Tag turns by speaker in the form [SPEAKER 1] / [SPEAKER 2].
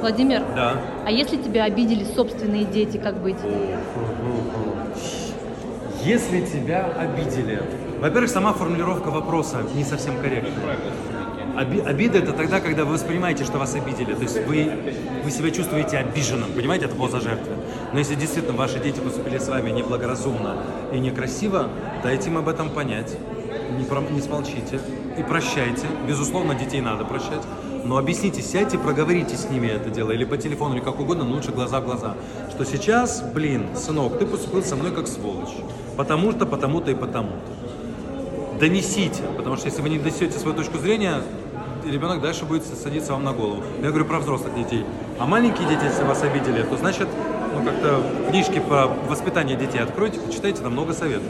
[SPEAKER 1] Владимир,
[SPEAKER 2] Да.
[SPEAKER 1] а если тебя обидели собственные дети, как быть?
[SPEAKER 2] Если тебя обидели, во-первых, сама формулировка вопроса не совсем корректна. Оби- обида это тогда, когда вы воспринимаете, что вас обидели. То есть вы, вы себя чувствуете обиженным, понимаете, это поза жертвы. Но если действительно ваши дети поступили с вами неблагоразумно и некрасиво, дайте им об этом понять. Не, пром- не смолчите и прощайте. Безусловно, детей надо прощать. Но объясните, сядьте, проговорите с ними это дело, или по телефону, или как угодно, но лучше глаза в глаза. Что сейчас, блин, сынок, ты поступил со мной как сволочь. Потому-то, потому-то и потому-то донесите, потому что если вы не донесете свою точку зрения, ребенок дальше будет садиться вам на голову. Я говорю про взрослых детей. А маленькие дети, если вас обидели, то значит, ну как-то книжки по воспитанию детей откройте, почитайте, там много советов.